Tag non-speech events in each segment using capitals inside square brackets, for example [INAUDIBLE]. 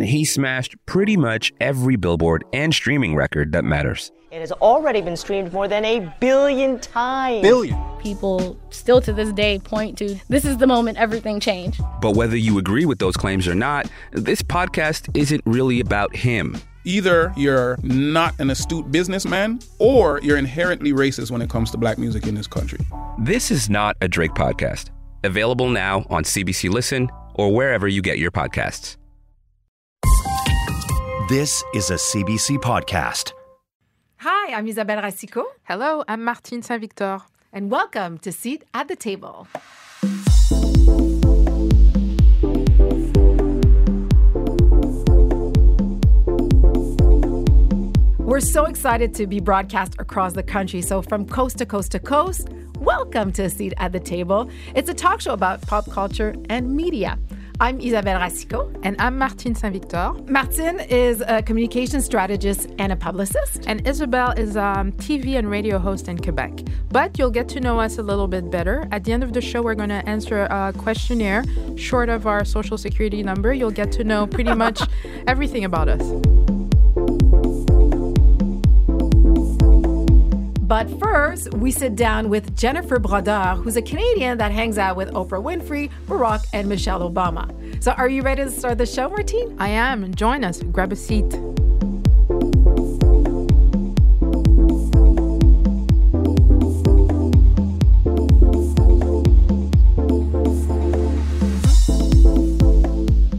he smashed pretty much every billboard and streaming record that matters. It has already been streamed more than a billion times. Billion. People still to this day point to this is the moment everything changed. But whether you agree with those claims or not, this podcast isn't really about him. Either you're not an astute businessman or you're inherently racist when it comes to black music in this country. This is not a Drake podcast. Available now on CBC Listen or wherever you get your podcasts. This is a CBC podcast. Hi, I'm Isabelle Racicot. Hello, I'm Martine Saint Victor. And welcome to Seat at the Table. We're so excited to be broadcast across the country. So, from coast to coast to coast, welcome to Seat at the Table. It's a talk show about pop culture and media. I'm Isabelle Racicot. And I'm Martine Saint Victor. Martine is a communication strategist and a publicist. And Isabelle is a um, TV and radio host in Quebec. But you'll get to know us a little bit better. At the end of the show, we're going to answer a questionnaire short of our social security number. You'll get to know pretty much [LAUGHS] everything about us. But first, we sit down with Jennifer Brodeur, who's a Canadian that hangs out with Oprah Winfrey, Barack, and Michelle Obama. So, are you ready to start the show, Martine? I am. Join us. Grab a seat.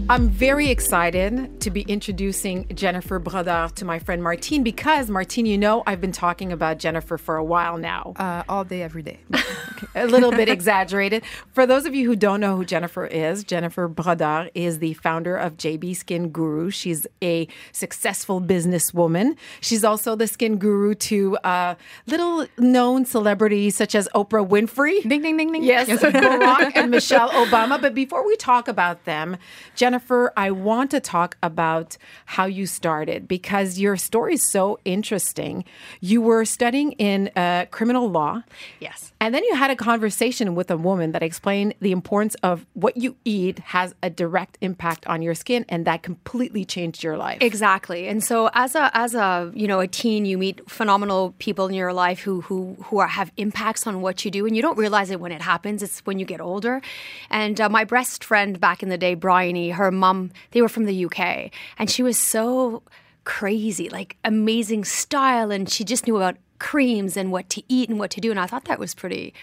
I'm very excited to be introducing Jennifer Brodeur to my friend Martine because, Martine, you know, I've been talking about Jennifer for a while now. Uh, all day, every day. okay. [LAUGHS] A little bit exaggerated. For those of you who don't know who Jennifer is, Jennifer Brodeur is the founder of JB Skin Guru. She's a successful businesswoman. She's also the skin guru to uh, little known celebrities such as Oprah Winfrey. Ding, ding, ding, ding. Yes, Barack and [LAUGHS] Michelle Obama. But before we talk about them, Jennifer, I want to talk about how you started because your story is so interesting. You were studying in uh, criminal law. Yes. And then you had a conversation with a woman that explained the importance of what you eat has a direct impact on your skin and that completely changed your life. Exactly. And so as a as a, you know, a teen, you meet phenomenal people in your life who who who are, have impacts on what you do and you don't realize it when it happens. It's when you get older. And uh, my best friend back in the day, Bryony, her mom, they were from the UK, and she was so crazy, like amazing style, and she just knew about creams and what to eat and what to do. And I thought that was pretty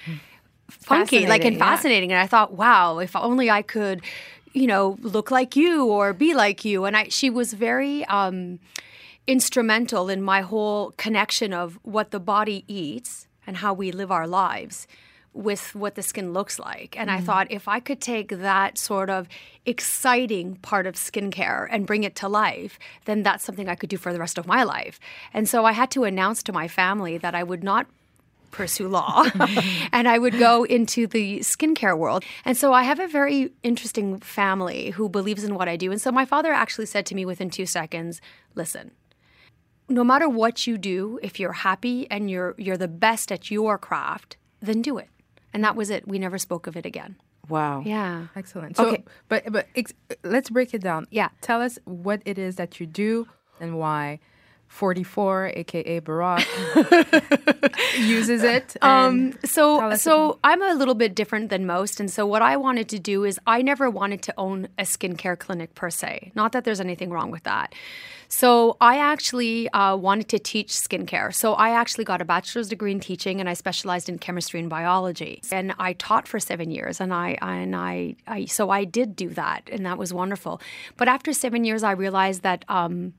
funky, like and fascinating. Yeah. And I thought, wow, if only I could, you know, look like you or be like you. And I, she was very. Um, instrumental in my whole connection of what the body eats and how we live our lives with what the skin looks like. And mm. I thought if I could take that sort of exciting part of skincare and bring it to life, then that's something I could do for the rest of my life. And so I had to announce to my family that I would not pursue law [LAUGHS] [LAUGHS] and I would go into the skincare world. And so I have a very interesting family who believes in what I do. And so my father actually said to me within two seconds, listen, no matter what you do, if you're happy and you're you're the best at your craft, then do it. And that was it. We never spoke of it again. Wow. Yeah. Excellent. So, okay. but but ex- let's break it down. Yeah. Tell us what it is that you do and why 44, aka Barack, [LAUGHS] uses it. Um, so, so I'm a little bit different than most, and so what I wanted to do is I never wanted to own a skincare clinic per se. Not that there's anything wrong with that. So I actually uh, wanted to teach skincare. So I actually got a bachelor's degree in teaching, and I specialized in chemistry and biology. And I taught for seven years, and I and I, I so I did do that, and that was wonderful. But after seven years, I realized that. Um,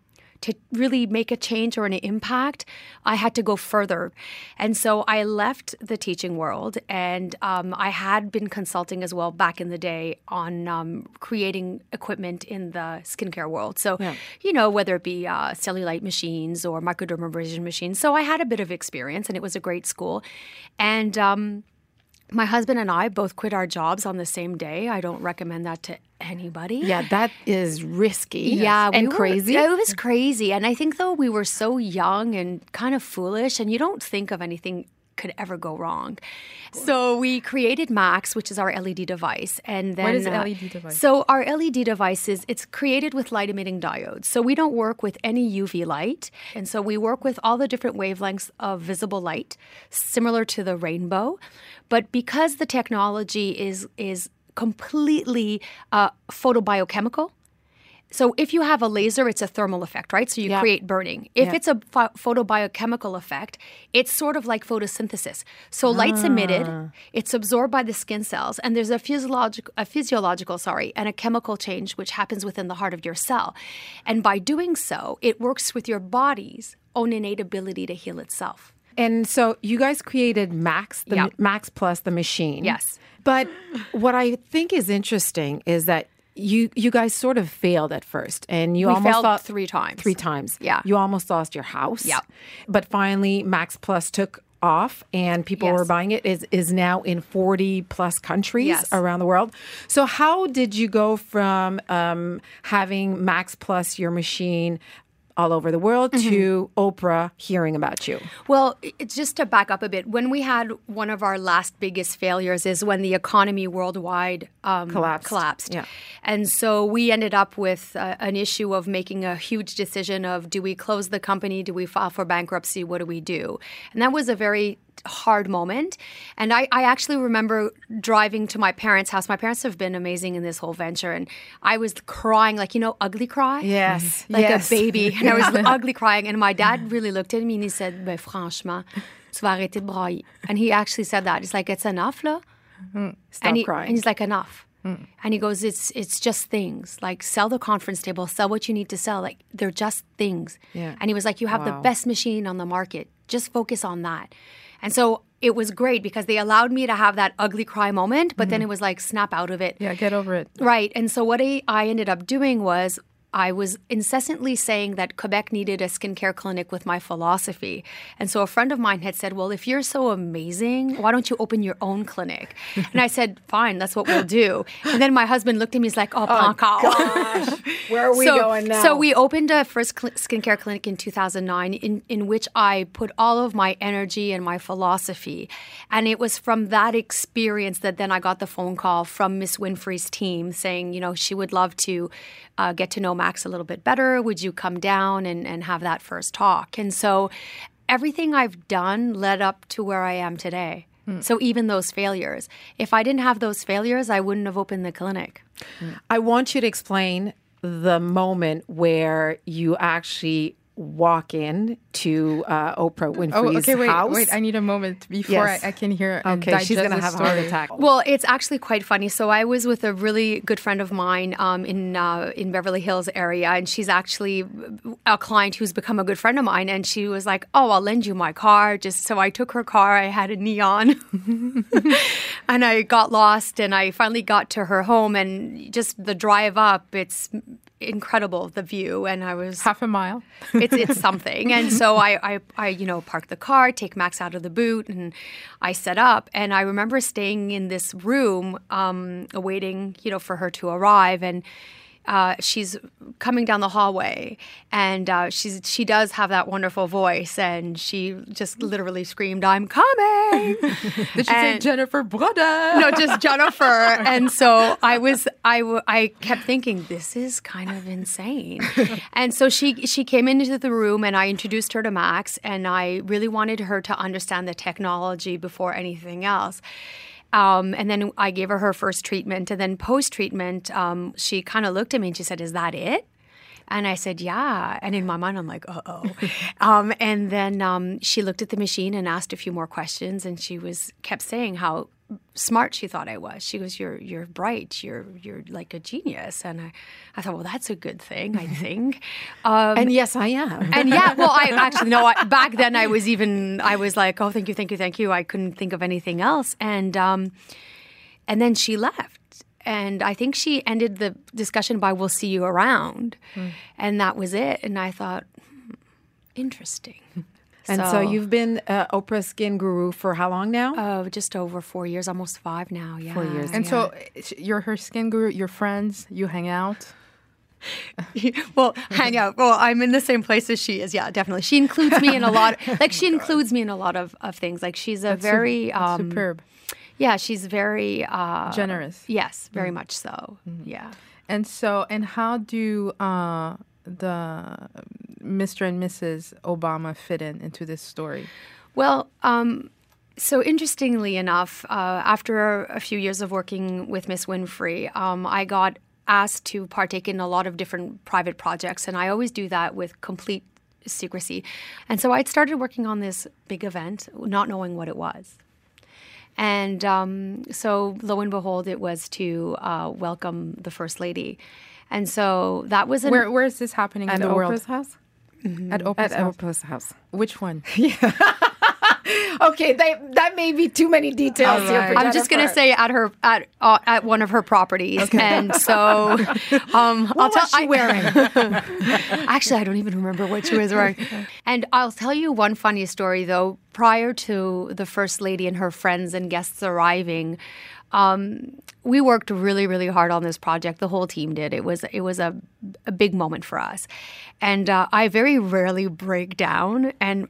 to really make a change or an impact, I had to go further. And so I left the teaching world and um, I had been consulting as well back in the day on um, creating equipment in the skincare world. So, yeah. you know, whether it be uh, cellulite machines or microdermabrasion machines. So I had a bit of experience and it was a great school. And, um, my husband and I both quit our jobs on the same day. I don't recommend that to anybody. Yeah, that is risky. Yeah, and we crazy. Were, it was crazy. And I think though we were so young and kind of foolish and you don't think of anything could ever go wrong. So we created Max, which is our LED device, and then What is uh, LED device? So our LED device is it's created with light emitting diodes. So we don't work with any UV light, and so we work with all the different wavelengths of visible light, similar to the rainbow. But because the technology is is completely uh, photobiochemical. So if you have a laser, it's a thermal effect, right? So you Yeah. create burning. If Yeah. it's a pho- photobiochemical effect, it's sort of like photosynthesis. So light's emitted, it's absorbed by the skin cells, and there's a physiological, a physiological, sorry, and a chemical change which happens within the heart of your cell. And by doing so, it works with your body's own innate ability to heal itself. And so you guys created Max, the Yeah. Max Plus, the machine. Yes. But what I think is interesting is that you you guys sort of failed at first, and you We almost failed thought three times. Three times. Yeah. You almost lost your house. Yeah. But finally, Max Plus took off and people Yes. were buying it is is now in 40 plus countries Yes. around the world so how did you go from um, having max plus your machine all over the world Mm-hmm. to oprah hearing about you Well, it's just to back up a bit. When we had one of our last biggest failures is when the economy worldwide um, Collapsed. collapsed. Yeah. And so we ended up with uh, an issue of making a huge decision of do we close the company? Do we file for bankruptcy? What do we do? And that was a very hard moment. And I, I actually remember driving to my parents' house. My parents have been amazing in this whole venture. And I was crying, like, you know, ugly cry? Yes. Like Yes. a baby. [LAUGHS] And I was ugly crying. And my dad really looked at me and he said, ben, franchement, tu vas arrêter de brailler. And he actually said that. He's like, it's enough, là. Mm-hmm. stop and, he, crying and he's like, enough. Mm. And he goes, it's it's just things. Like sell the conference table, sell what you need to sell. Like they're just things. Yeah. And he was like, you have the best machine on the market. Just focus on that. And so it was great because they allowed me to have that ugly cry moment, but then mm-hmm. it was like snap out of it. Yeah, get over it. Right. And so what I, I ended up doing was I was incessantly saying that Quebec needed a skincare clinic with my philosophy. And so a friend of mine had said, Well, if you're so amazing, why don't you open your own clinic? [LAUGHS] And I said, Fine, that's what we'll do. And then my husband looked at me, he's like, Oh, oh [LAUGHS] where are we so, going now So we opened a first cl- skincare clinic in 2009 in, in which I put all of my energy and my philosophy. And it was from that experience that then I got the phone call from Miss Winfrey's team saying, you know, she would love to uh, get to know Max a little bit better. Would you come down and, and have that first talk? And so everything I've done led up to where I am today. Hmm. So even those failures, if I didn't have those failures, I wouldn't have opened the clinic. Hmm. I want you to explain the moment where you actually walk in to uh, Oprah Winfrey's Oh, okay. Wait, house. wait. I need a moment before Yes. I, I can hear. and okay, she's gonna the have a heart attack. Well, it's actually quite funny. So I was with a really good friend of mine um, in uh, in Beverly Hills area, and she's actually a client who's become a good friend of mine. And she was like, "Oh, I'll lend you my car." Just so I took her car. I had a neon, [LAUGHS] and I got lost. And I finally got to her home, and just the drive up, it's incredible the view. And I was Half a mile. [LAUGHS] it's it's something. And so I, I I you know park the car, take Max out of the boot, and I set up. And I remember staying in this room, um, awaiting you know for her to arrive, and. Uh, she's coming down the hallway, and uh, she's she does have that wonderful voice, and she just literally screamed, "I'm coming!" [LAUGHS] Did she say Jennifer Brother? no, just Jennifer. And so I was, I, w- I kept thinking, this is kind of insane. [LAUGHS] And so she, she came into the room, and I introduced her to Max, and I really wanted her to understand the technology before anything else. Um, and then I gave her her first treatment, and then post treatment, um, she kind of looked at me and she said, "Is that it?" And I said, yeah. And in my mind, I'm like, uh oh. [LAUGHS] um, and then um, she looked at the machine and asked a few more questions. And she was kept saying how smart she thought I was. She goes, "You're you're bright. You're you're like a genius." And I, I thought, well, that's a good thing. I [LAUGHS] think. Um, and yes, I am. and yeah, well, I [LAUGHS] actually no. I, back then, I was even. I was like, "Oh, thank you, thank you, thank you." I couldn't think of anything else, and um, and then she left, and I think she ended the discussion by "We'll see you around," and that was it. And I thought, hmm, interesting. [LAUGHS] and so, you've been uh, Oprah Skin Guru for how long now? uh, just over four years, almost five now. Yeah, Four years. And yeah. so you're her skin guru. You're friends. You hang out. [LAUGHS] well, hang out. Well, I'm in the same place as she is. Yeah, definitely. She includes me in a lot. [LAUGHS] Like she includes me in a lot of, of things. Like she's a That's very that's um, superb. Yeah, she's very uh, Generous. Yes, very much so. Yeah. And so, and how do uh, the Mr. and Mrs. Obama fit in into this story? Well, um, so interestingly enough, uh, after a few years of working with Miss Winfrey, um, I got asked to partake in a lot of different private projects, and I always do that with complete secrecy. And so I'd started working on this big event, not knowing what it was. And um, so, lo and behold, it was to uh, welcome the First Lady. And so that was an, Where Where is this happening At in the world? Oprah's house? At Oprah's At house. Oprah's house. Which one? [LAUGHS] Yeah. okay, that that may be too many details All here. I'm just gonna say at her at uh, at one of her properties, and [LAUGHS] so um, I'll tell. was she I- wearing? [LAUGHS] Actually, I don't even remember what she was wearing. And I'll tell you one funny story though. Prior to the first lady and her friends and guests arriving, um, we worked really, really hard on this project. The whole team did. It was it was a, a big moment for us, and uh, I very rarely break down and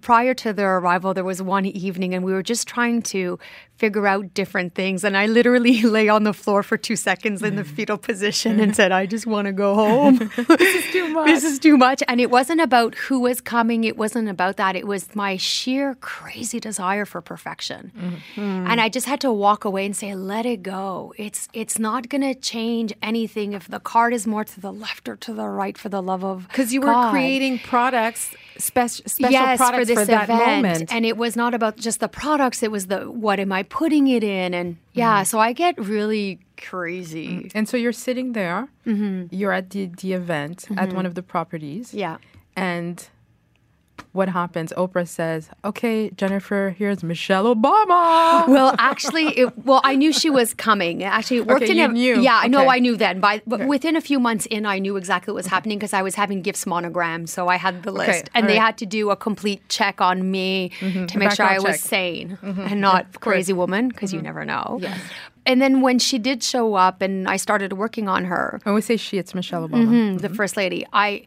prior to their arrival, there was one evening and we were just trying to figure out different things. And I literally [LAUGHS] lay on the floor for two seconds in the mm. fetal position and said, I just want to go home. [LAUGHS] this is too [LAUGHS] much. This is too much. And it wasn't about who was coming, it wasn't about that. It was my sheer crazy desire for perfection. Mm-hmm. And I just had to walk away and say, let it go. It's it's not gonna change anything if the card is more to the left or to the right for the love of Because you were God creating products, spec- special yes, products for this for that event. moment. And it was not about just the products, it was the what am I putting it in? And yeah, mm-hmm. so I get really crazy. Mm-hmm. And so you're sitting there. Mm-hmm. You're at the, the event at one of the properties. Yeah. And what happens? Oprah says, "Okay, Jennifer, here's Michelle Obama." [LAUGHS] Well, actually, it, well, I knew she was coming. Actually, it worked Okay, in you a, knew. Yeah, I know Okay. I knew then. By, but within a few months in, I knew exactly what was happening because I was having gifts monogrammed. So I had the list. and they had to do a complete check on me mm-hmm. to make sure I background was check. sane mm-hmm. and not crazy woman because you mm-hmm. never know. Yes. And then when she did show up and I started working on her, When we say she, it's Michelle Obama. Mm, the first lady. I,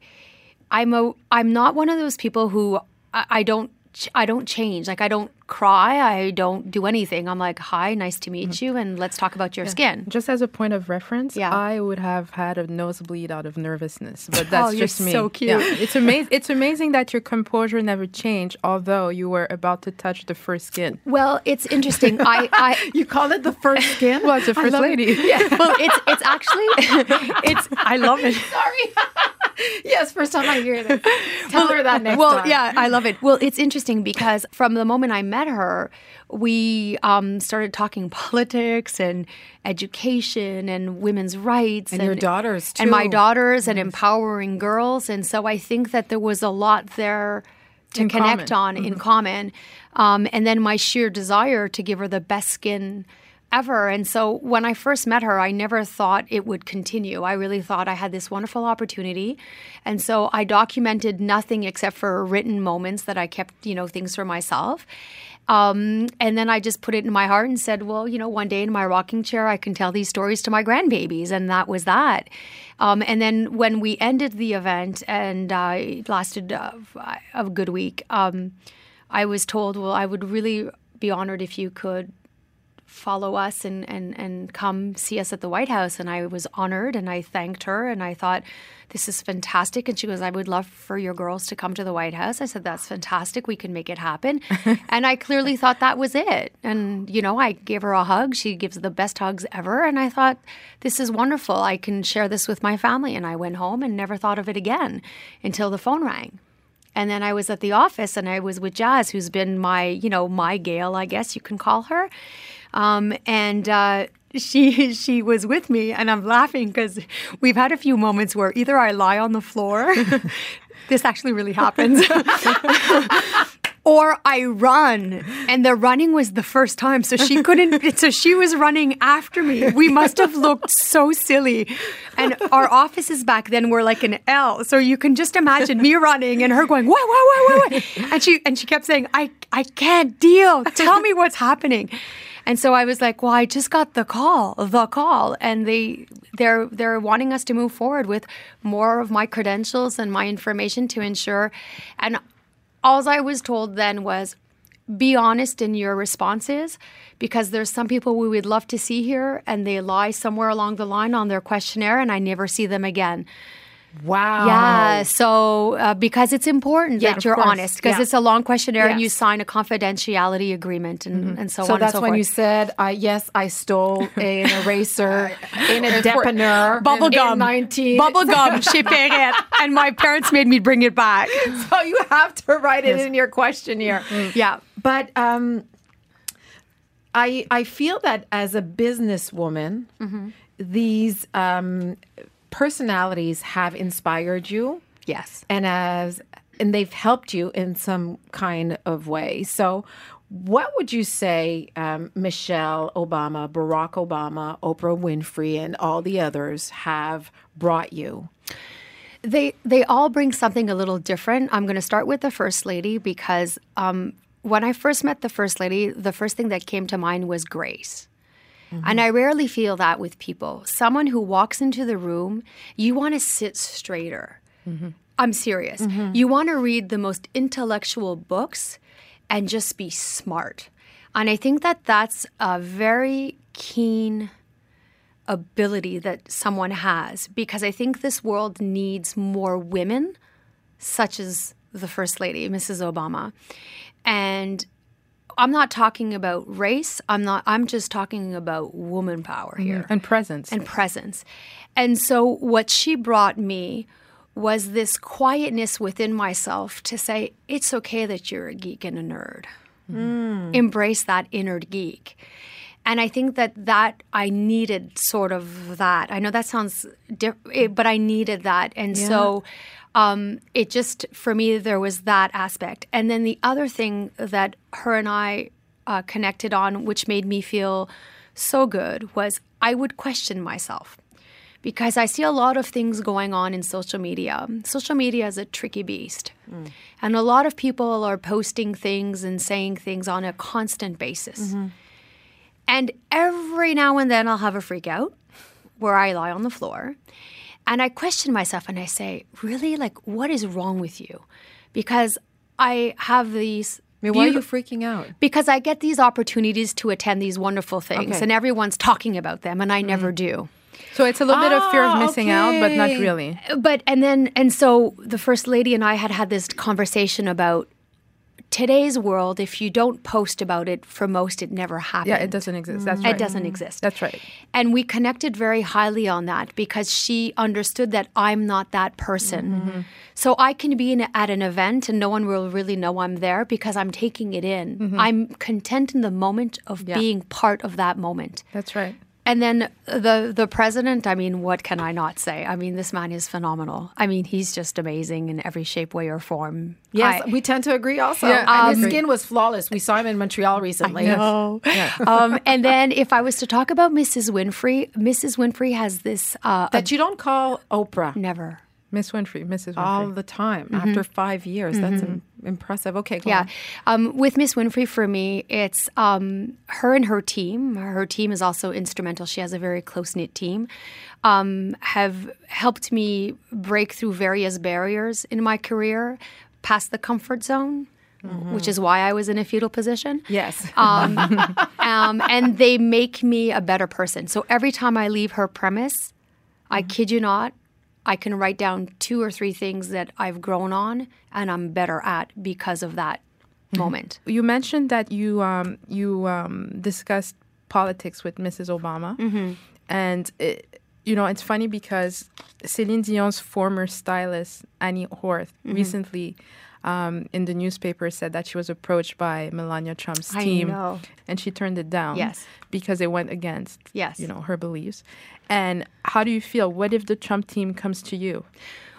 I'm a, I'm not one of those people who I, I don't, I don't change. Like I don't cry. I don't do anything. I'm like, hi, nice to meet mm-hmm. you, and let's talk about your skin. Just as a point of reference, Yeah. I would have had a nosebleed out of nervousness, but [LAUGHS] oh, that's Oh, you're just me. so cute. Yeah. It's amazing. It's amazing that your composure never changed, although you were about to touch the first skin. Well, it's interesting. I, I [LAUGHS] you call it the first skin? Well, it's the first lady. it. lady. [LAUGHS] well, it's it's actually it's. I love it. Sorry. yes, first time I hear this. Tell her that next well, time. yeah, I love it. Well, it's interesting because from the moment I met her, we um, started talking [LAUGHS] politics and education and women's rights And your daughters, and my too. daughters and empowering girls. And so I think that there was a lot there to In connect common. on in common. Um, and then my sheer desire to give her the best skin ever. And so when I first met her, I never thought it would continue. I really thought I had this wonderful opportunity. And so I documented nothing except for written moments that I kept, you know, things for myself. Um, and then I just put it in my heart and said, well, you know, one day in my rocking chair, I can tell these stories to my grandbabies. And that was that. Um, and then when we ended the event and uh, it lasted uh, a good week, um, I was told, well, I would really be honored if you could follow us and, and, and come see us at the White House. And I was honored and I thanked her and I thought, this is fantastic. And she goes, I would love for your girls to come to the White House. I said, that's fantastic. We can make it happen. [LAUGHS] and I clearly thought that was it. And, you know, I gave her a hug. She gives the best hugs ever. And I thought, this is wonderful. I can share this with my family. And I went home and never thought of it again until the phone rang. And then I was at the office and I was with Jazz, who's been my, you know, my Gail, I guess you can call her. Um, and uh, she [LAUGHS] she was with me, and I'm laughing because we've had a few moments where either I lie on the floor. [LAUGHS] this actually really happens. [LAUGHS] or I run. And the running was the first time. So she couldn't, so she was running after me. We must have looked so silly. And our offices back then were like an L. So you can just imagine me running and her going, what, what, what, what? And she, and she kept saying, I, I can't deal. Tell me what's happening. And so I was like, "Well, I just got the call, the call, and they they're they're wanting us to move forward with more of my credentials and my information to ensure." And all I was told then was, "Be honest in your responses, because there's some people we would love to see here, and they lie somewhere along the line on their questionnaire, and I never see them again." Wow. Yeah. So uh, because it's important Yeah, that you're course. honest, because Yeah. it's a long questionnaire and you sign a confidentiality agreement and, and so, So on that's and so when forth. you said, uh, "Yes, I stole an eraser [LAUGHS] in a dépanneur, bubble in gum, 19 [LAUGHS] bubble gum, chez Perrette, and my parents made me bring it back. [LAUGHS] So you have to write it in your questionnaire. Yeah, But um, I I feel that as a businesswoman, these um, personalities have inspired you, yes. and as and they've helped you in some kind of way. So. What would you say um, Michelle Obama, Barack Obama, Oprah Winfrey, and all the others have brought you? They they all bring something a little different. I'm going to start with the first lady because um, when I first met the first lady, the first thing that came to mind was grace. And I rarely feel that with people. Someone who walks into the room, you want to sit straighter. I'm serious. You want to read the most intellectual books and just be smart. And I think that that's a very keen ability that someone has because I think this world needs more women, such as the First Lady, Mrs. Obama. And I'm not talking about race. I'm not I'm just talking about woman power mm-hmm. here And presence. and presence. And so what she brought me was this quietness within myself to say, it's okay that you're a geek and a nerd. Mm. Embrace that inner geek. And I think that that I needed sort of that. I know that sounds different, eh, but I needed that. And so um, it just, for me, there was that aspect. And then the other thing that her and I uh, connected on, which made me feel so good, was I would question myself because I see a lot of things going on in social media. Social media is a tricky beast. And a lot of people are posting things and saying things on a constant basis. And every now and then I'll have a freak out where I lie on the floor and I question myself and I say, really? Like, what is wrong with you? Because I have these. I mean, why are you freaking out? because I get these opportunities to attend these wonderful things, Okay. and everyone's talking about them, and I never do. so it's a little bit of fear of Ah, missing out, but not really. But and then and so the first lady and I had had this conversation about today's world. If you don't post about it, for most, it never happens. Yeah, it doesn't exist. That's right. It doesn't mm-hmm. exist. That's right. And we connected very highly on that because she understood that I'm not that person. Mm-hmm. Mm-hmm. So I can be in, at an event and no one will really know I'm there because I'm taking it in. I'm content in the moment of being part of that moment. That's right. And then the the president, I mean, what can I not say? I mean, this man is phenomenal. I mean, he's just amazing in every shape, way, or form. Yes, I- we tend to agree also. Yeah, I and his skin was flawless. We saw him in Montreal recently. Oh. [LAUGHS] um, and then if I was to talk about Mrs. Winfrey, Mrs. Winfrey has this uh, That you don't call Oprah never. Miss Winfrey, Mrs. Winfrey. all the time after five years. That's im- impressive. Okay, go Yeah. Um, with Miss Winfrey, for me, it's um, her and her team. Her team is also instrumental. She has a very close knit team. Um, have helped me break through various barriers in my career, past the comfort zone, which is why I was in a fetal position. Yes. Um, [LAUGHS] um, and they make me a better person. So every time I leave her premise, I kid you not, I can write down two or three things that I've grown on and I'm better at because of that moment. you mentioned that you um, you um, discussed politics with Mrs. Obama, Mm-hmm. and it, you know it's funny because Celine Dion's former stylist Annie Horth Mm-hmm. recently. Um, in the newspaper, said that she was approached by Melania Trump's I team, know. and she turned it down. Yes. because it went against, Yes. you know, her beliefs. And how do you feel? What if the Trump team comes to you?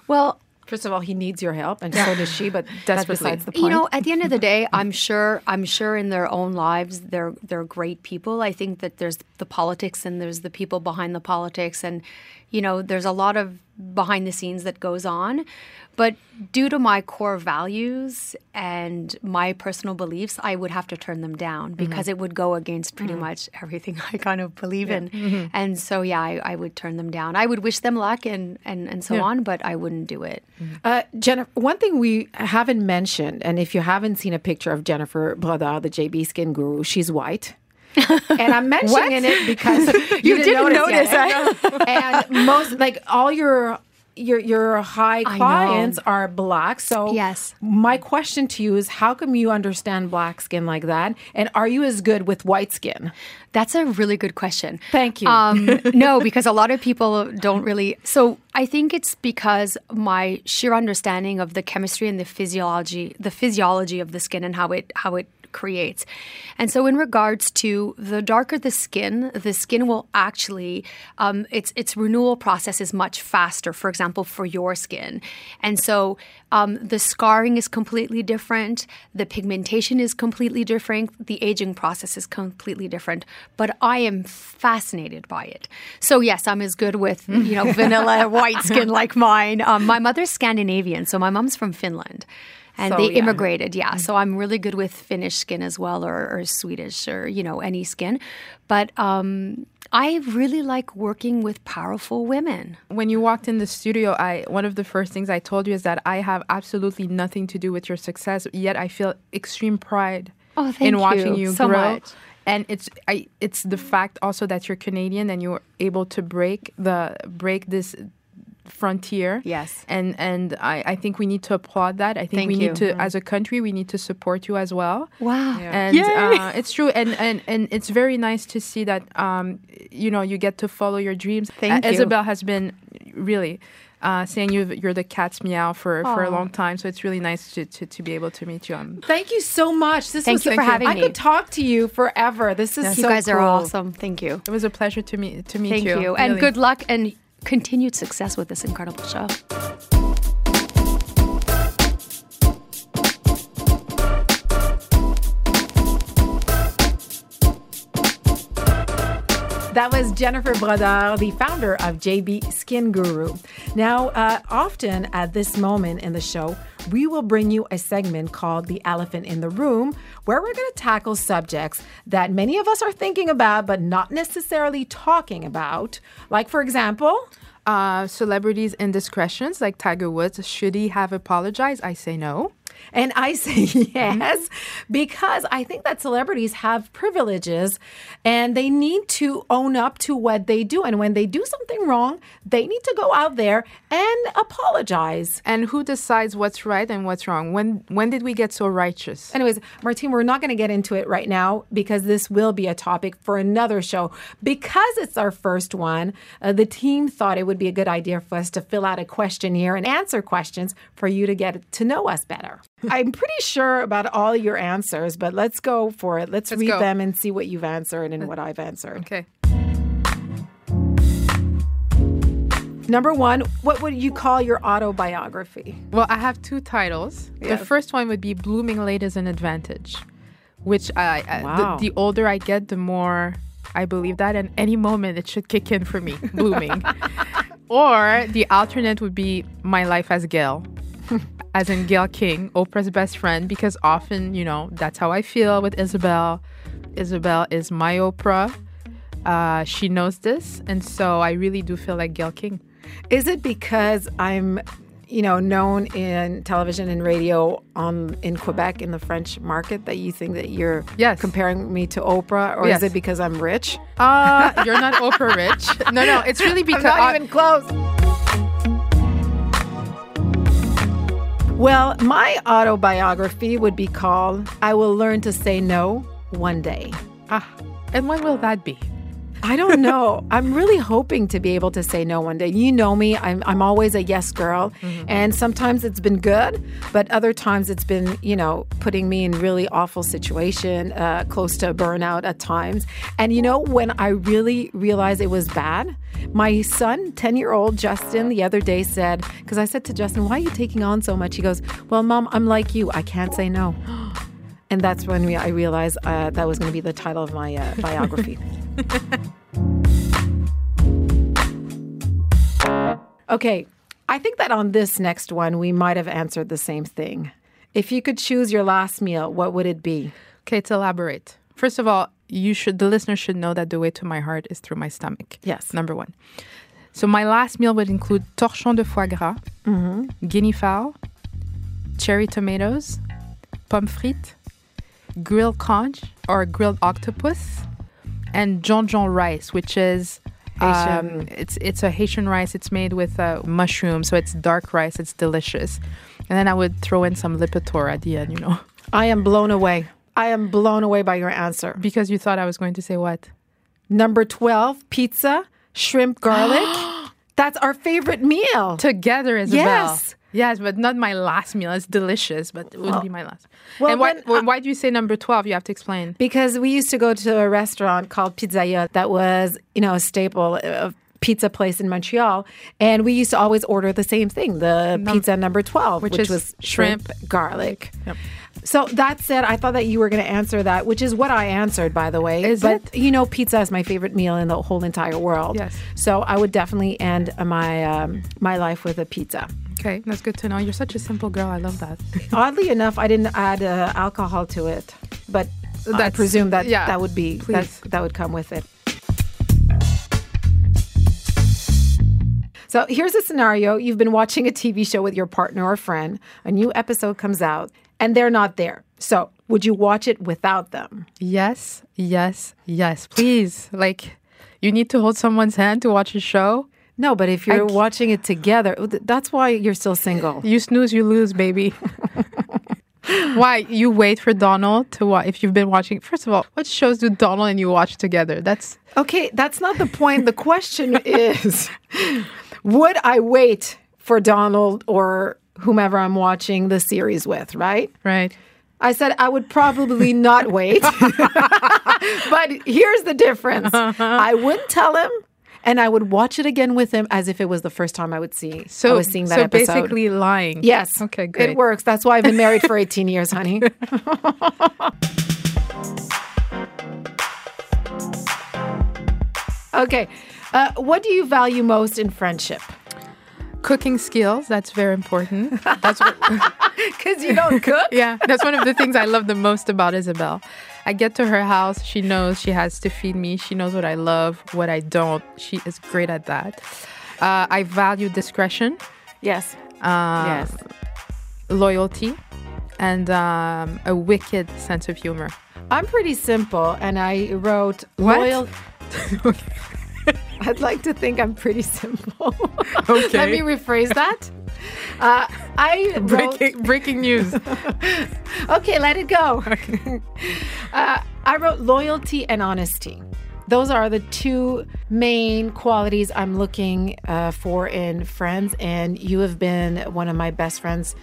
Well, First of all, he needs your help, and so does she. But [LAUGHS] that's besides the point. You know, [LAUGHS] at the end of the day, I'm sure I'm sure in their own lives they're they're great people. I think that there's the politics and there's the people behind the politics and you know, there's a lot of behind the scenes that goes on. But due to my core values and my personal beliefs, I would have to turn them down mm-hmm. because it would go against pretty mm-hmm. much everything [LAUGHS] I kind of believe in. Mm-hmm. And so yeah, I, I would turn them down. I would wish them luck and and, and so on, but I wouldn't do it. Uh, Jennifer, one thing we haven't mentioned, and if you haven't seen a picture of Jennifer Brodeur, the JB Skin Guru, she's white. And I'm [LAUGHS] mentioning it because [LAUGHS] you, didn't, didn't notice, yet. [LAUGHS] and most, like all your your your high clients are black. So Yes. my question to you is, how come you understand black skin like that, and are you as good with white skin? That's a really good question. Thank you. Um, no, because a lot of people don't really. So I think it's because my sheer understanding of the chemistry and the physiology, the physiology of the skin and how it how it creates. And so, in regards to the darker the skin, the skin will actually um, its its renewal process is much faster. For example, for your skin, and so um, the scarring is completely different. The pigmentation is completely different. The aging process is completely different. But I am fascinated by it. So yes, I'm as good with you know [LAUGHS] vanilla white skin like mine. Um, my mother's Scandinavian, so my mom's from Finland. And So, they yeah. immigrated, yeah. So I'm really good with Finnish skin as well, or, or Swedish, or you know any skin. But um, I really like working with powerful women. when you walked in the studio, I one of the first things I told you is that I have absolutely nothing to do with your success. Yet I feel extreme pride Oh, in watching you you, so grow. much. And it's I it's the fact also that you're Canadian and you're able to break the break this frontier. Yes. And and I, I think we need to applaud that. I think Thank we you. Mm-hmm. need to as a country we need to support you as well. Wow. And uh, it's true, and, and and it's very nice to see that um, you know you get to follow your dreams. Thank Uh, you. Isabel has been really uh, saying you you're the cat's meow for, for a long time, so it's really nice to, to, to be able to meet you. Um, Thank you so much. This Thank was you for having I me. I could talk to you forever. This is You so guys are awesome. Thank you. it was a pleasure to meet to meet Thank you. Thank you. And really. good luck and continued success with this incredible show. That was Jennifer Brodeur, the founder of JB Skin Guru. Now, uh, often at this moment in the show, we will bring you a segment called The Elephant in the Room, where we're going to tackle subjects that many of us are thinking about, but not necessarily talking about. Like, for example, uh, celebrities' indiscretions, like Tiger Woods, should he have apologized? I say no. And I say [LAUGHS] yes, because I think that celebrities have privileges and they need to own up to what they do. And when they do something wrong, they need to go out there and apologize. And who decides what's right and what's wrong? When when did we get so righteous? Anyways, Martine, we're not going to get into it right now because this will be a topic for another show. Because it's our first one, uh, the team thought it would be a good idea for us to fill out a questionnaire and answer questions for you to get to know us better. I'm pretty sure about all your answers, but let's go for it. Let's, Let's read go. them and see what you've answered and what I've answered. Okay. Number one, what would you call your autobiography? Well, I have two titles. The first one would be "Blooming Late is an Advantage," which I, I Wow. the, the older I get, the more I believe that, and any moment it should kick in for me, blooming. [LAUGHS] or the alternate would be "My Life as Gail," [LAUGHS] as in Gail King, Oprah's best friend, because often, you know, that's how I feel with Isabel. Isabel is my Oprah. Uh, she knows this, and so I really do feel like Gail King. Is it because I'm, you know, known in television and radio on in Quebec in the French market that you think that you're Yes. comparing me to Oprah, or Yes. is it because I'm rich? Uh, you're not Oprah Rich. No, no, it's really because [LAUGHS] I'm not even close. Well, my autobiography would be called "I Will Learn to Say No One Day." Ah, and when will that be? I don't know. I'm really hoping to be able to say no one day. You know me. I'm I'm always a yes girl, and sometimes it's been good, but other times it's been you know putting me in really awful situation, uh, close to burnout at times. And you know when I really realized it was bad, my son, ten year old Justin, the other day said because I said to Justin, "Why are you taking on so much?" He goes, "Well, mom, I'm like you. I can't say no." [GASPS] [GASPS] [GASPS] And that's when we, I realized uh, that was going to be the title of my uh, biography. [LAUGHS] okay, I think that on this next one, we might have answered the same thing. If you could choose your last meal, what would it be? Okay, to elaborate. First of all, you should the listener should know that the way to my heart is through my stomach. Yes. Number one. So my last meal would include torchon de foie gras, guinea fowl, cherry tomatoes, pommes frites, grilled conch or grilled octopus, and jonjon rice, which is um, it's it's a Haitian rice. It's made with uh, mushroom, so it's dark rice. It's delicious. And then I would throw in some lipitor at the end, you know, [LAUGHS] I am blown away. I am blown away by your answer. because you thought I was going to say what? Number 12, pizza, shrimp garlic. [GASPS] That's our favorite meal. Together, Isabel. Yes. Yes, but not my last meal. It's delicious, but it wouldn't be my last. well, and why, then, why- why do you say number 12? You have to explain. Because we used to go to a restaurant called Pizzeria that was, you know, a staple of pizza place in Montreal. And we used to always order the same thing, the pizza number 12, which, which is was shrimp, shrimp, garlic. Yep. So that said, I thought that you were going to answer that, which is what I answered, by the way. Is but it? you know, pizza is my favorite meal in the whole entire world. Yes. So I would definitely end my um, my life with a pizza. Okay, that's good to know. You're such a simple girl. I love that. [LAUGHS] Oddly enough, I didn't add uh, alcohol to it, but I presume that yeah, that would be that, that would come with it. So here's a scenario: you've been watching a TV show with your partner or friend. A new episode comes out, and they're not there. So would you watch it without them? Yes, yes, yes. Please. Like, you need to hold someone's hand to watch a show. No, but if you're c- watching it together, oh, that's why you're still single. You snooze, you lose, baby. [LAUGHS] Why? You wait for Donald to watch. If you've been watching, first of all, what shows do Donald and you watch together? That's Okay, that's not the point. The question is would I wait for Donald or whomever I'm watching the series with, right? right. I said I would probably not wait. [LAUGHS] [LAUGHS] but here's the difference uh-huh. I wouldn't tell him. And I would watch it again with him as if it was the first time I would see. So, I was seeing that so episode. basically lying. yes. Okay, Good. It works. That's why I've been married for [LAUGHS] 18 years, honey. [LAUGHS] okay. Uh, what do you value most in friendship? Cooking skills. That's very important. That's what. [LAUGHS] Because you don't cook? yeah, that's one of the things I love the most about Isabel. I get to her house. She knows she has to feed me. She knows what I love, what I don't. She is great at that. Uh, I value discretion, Yes. uh, yes. loyalty, and um, a wicked sense of humor. I'm pretty simple, and I wrote What? loyal. [LAUGHS] [LAUGHS] I'd like to think I'm pretty simple. Okay. [LAUGHS] Let me rephrase that. Uh, I wrote, [LAUGHS] Breaking, [LAUGHS] breaking news. [LAUGHS] okay, let it go. uh, I wrote loyalty and honesty. Those are the two main qualities I'm looking uh, for in friends, and you have been one of my best friends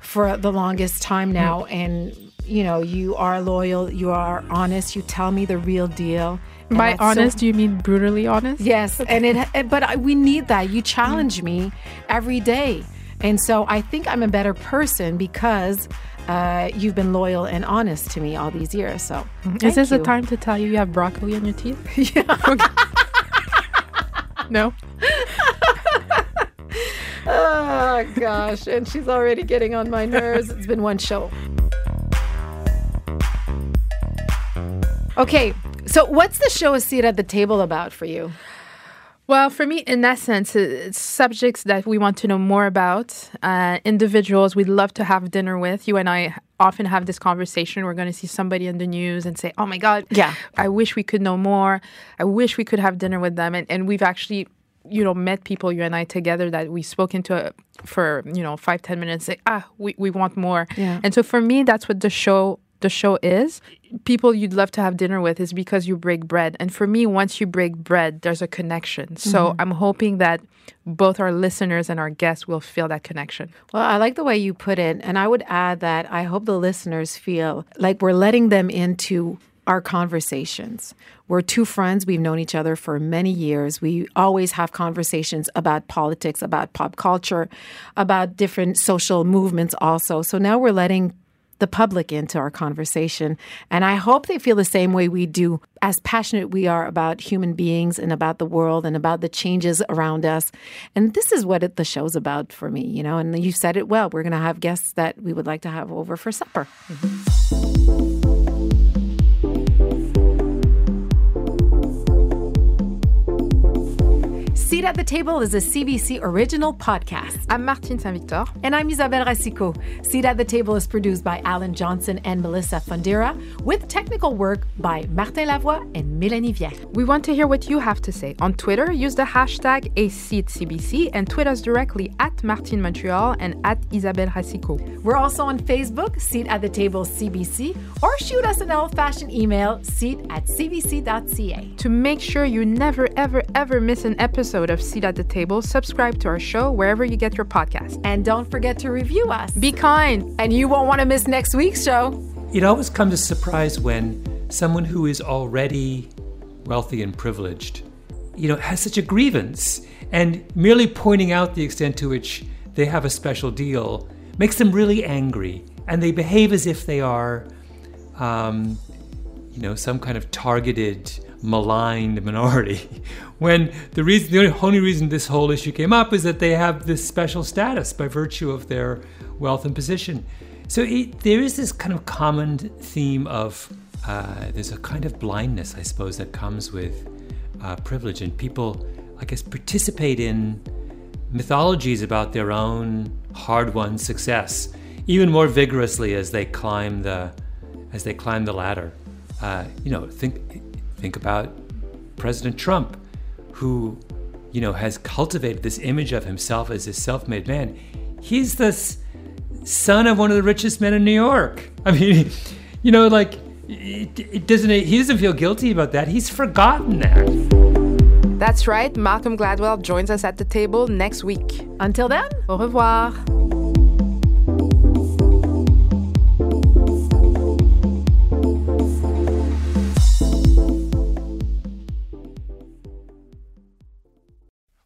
for the longest time now. And you know, you are loyal, you are honest, you tell me the real deal. And By that's so- honest, do you mean brutally honest? Yes, and it. But I, we need that. You challenge me every day, and so I think I'm a better person because uh, you've been loyal and honest to me all these years. So, Is this you. the time to tell you you have broccoli on your teeth? [LAUGHS] Yeah. no. [LAUGHS] Oh gosh, and she's already getting on my nerves. It's been one show. Okay, so what's the show A Seat at the Table about for you? Well, for me, in essence, it- it's subjects that we want to know more about, uh, individuals we'd love to have dinner with. You and I often have this conversation. We're going to see somebody in the news and say, oh my God, Yeah. I wish we could know more. I wish we could have dinner with them. And, and we've actually, you know, met people, you and I together, that we've spoken to for, you know, five ten minutes, say, ah, we, we want more. Yeah. And so for me, that's what the show the show is, people you'd love to have dinner with is because you break bread. And for me, once you break bread, there's a connection. So mm-hmm. I'm hoping that both our listeners and our guests will feel that connection. Well, I like the way you put it. And I would add that I hope the listeners feel like we're letting them into our conversations. We're two friends. We've known each other for many years. We always have conversations about politics, about pop culture, about different social movements also. So now we're letting the public into our conversation. And I hope they feel the same way we do, as passionate we are about human beings and about the world and about the changes around us. And this is what it, the show's about for me, you know. And you said it well. We're going to have guests that we would like to have over for supper. Mm-hmm. Seat at the Table is a CBC original podcast. I'm Martine Saint-Victor. And I'm Isabelle Racicot. Seat at the Table is produced by Alan Johnson and Melissa Fundira, with technical work by Martin Lavoie and Mélanie Vier. We want to hear what you have to say. On Twitter, use the hashtag ACTCBC and tweet us directly at Martine Montreal and at Isabelle Racicot. We're also on Facebook, Seat at the Table CBC, or shoot us an old fashioned email, seat at cbc.ca. To make sure you never, ever, ever miss an episode of Seat at the Table, subscribe to our show wherever you get your podcast. And don't forget to review us. Be kind. and you won't want to miss next week's show. It always comes as a surprise when someone who is already wealthy and privileged, you know, has such a grievance, and merely pointing out the extent to which they have a special deal makes them really angry, and they behave as if they are, um, you know, some kind of targeted, maligned minority. [LAUGHS] when the reason, the only reason this whole issue came up is that they have this special status by virtue of their wealth and position. So it, there is this kind of common theme of uh, there's a kind of blindness, I suppose, that comes with uh, privilege, and people, I guess, participate in mythologies about their own hard-won success even more vigorously as they climb the as they climb the ladder. Uh, you know, think think about President Trump, who you know has cultivated this image of himself as a self-made man. He's the s- son of one of the richest men in New York. I mean, [LAUGHS] you know, like it, it doesn't. He doesn't feel guilty about that. He's forgotten that. That's right. Malcolm Gladwell joins us at the table next week. Until then, Au revoir.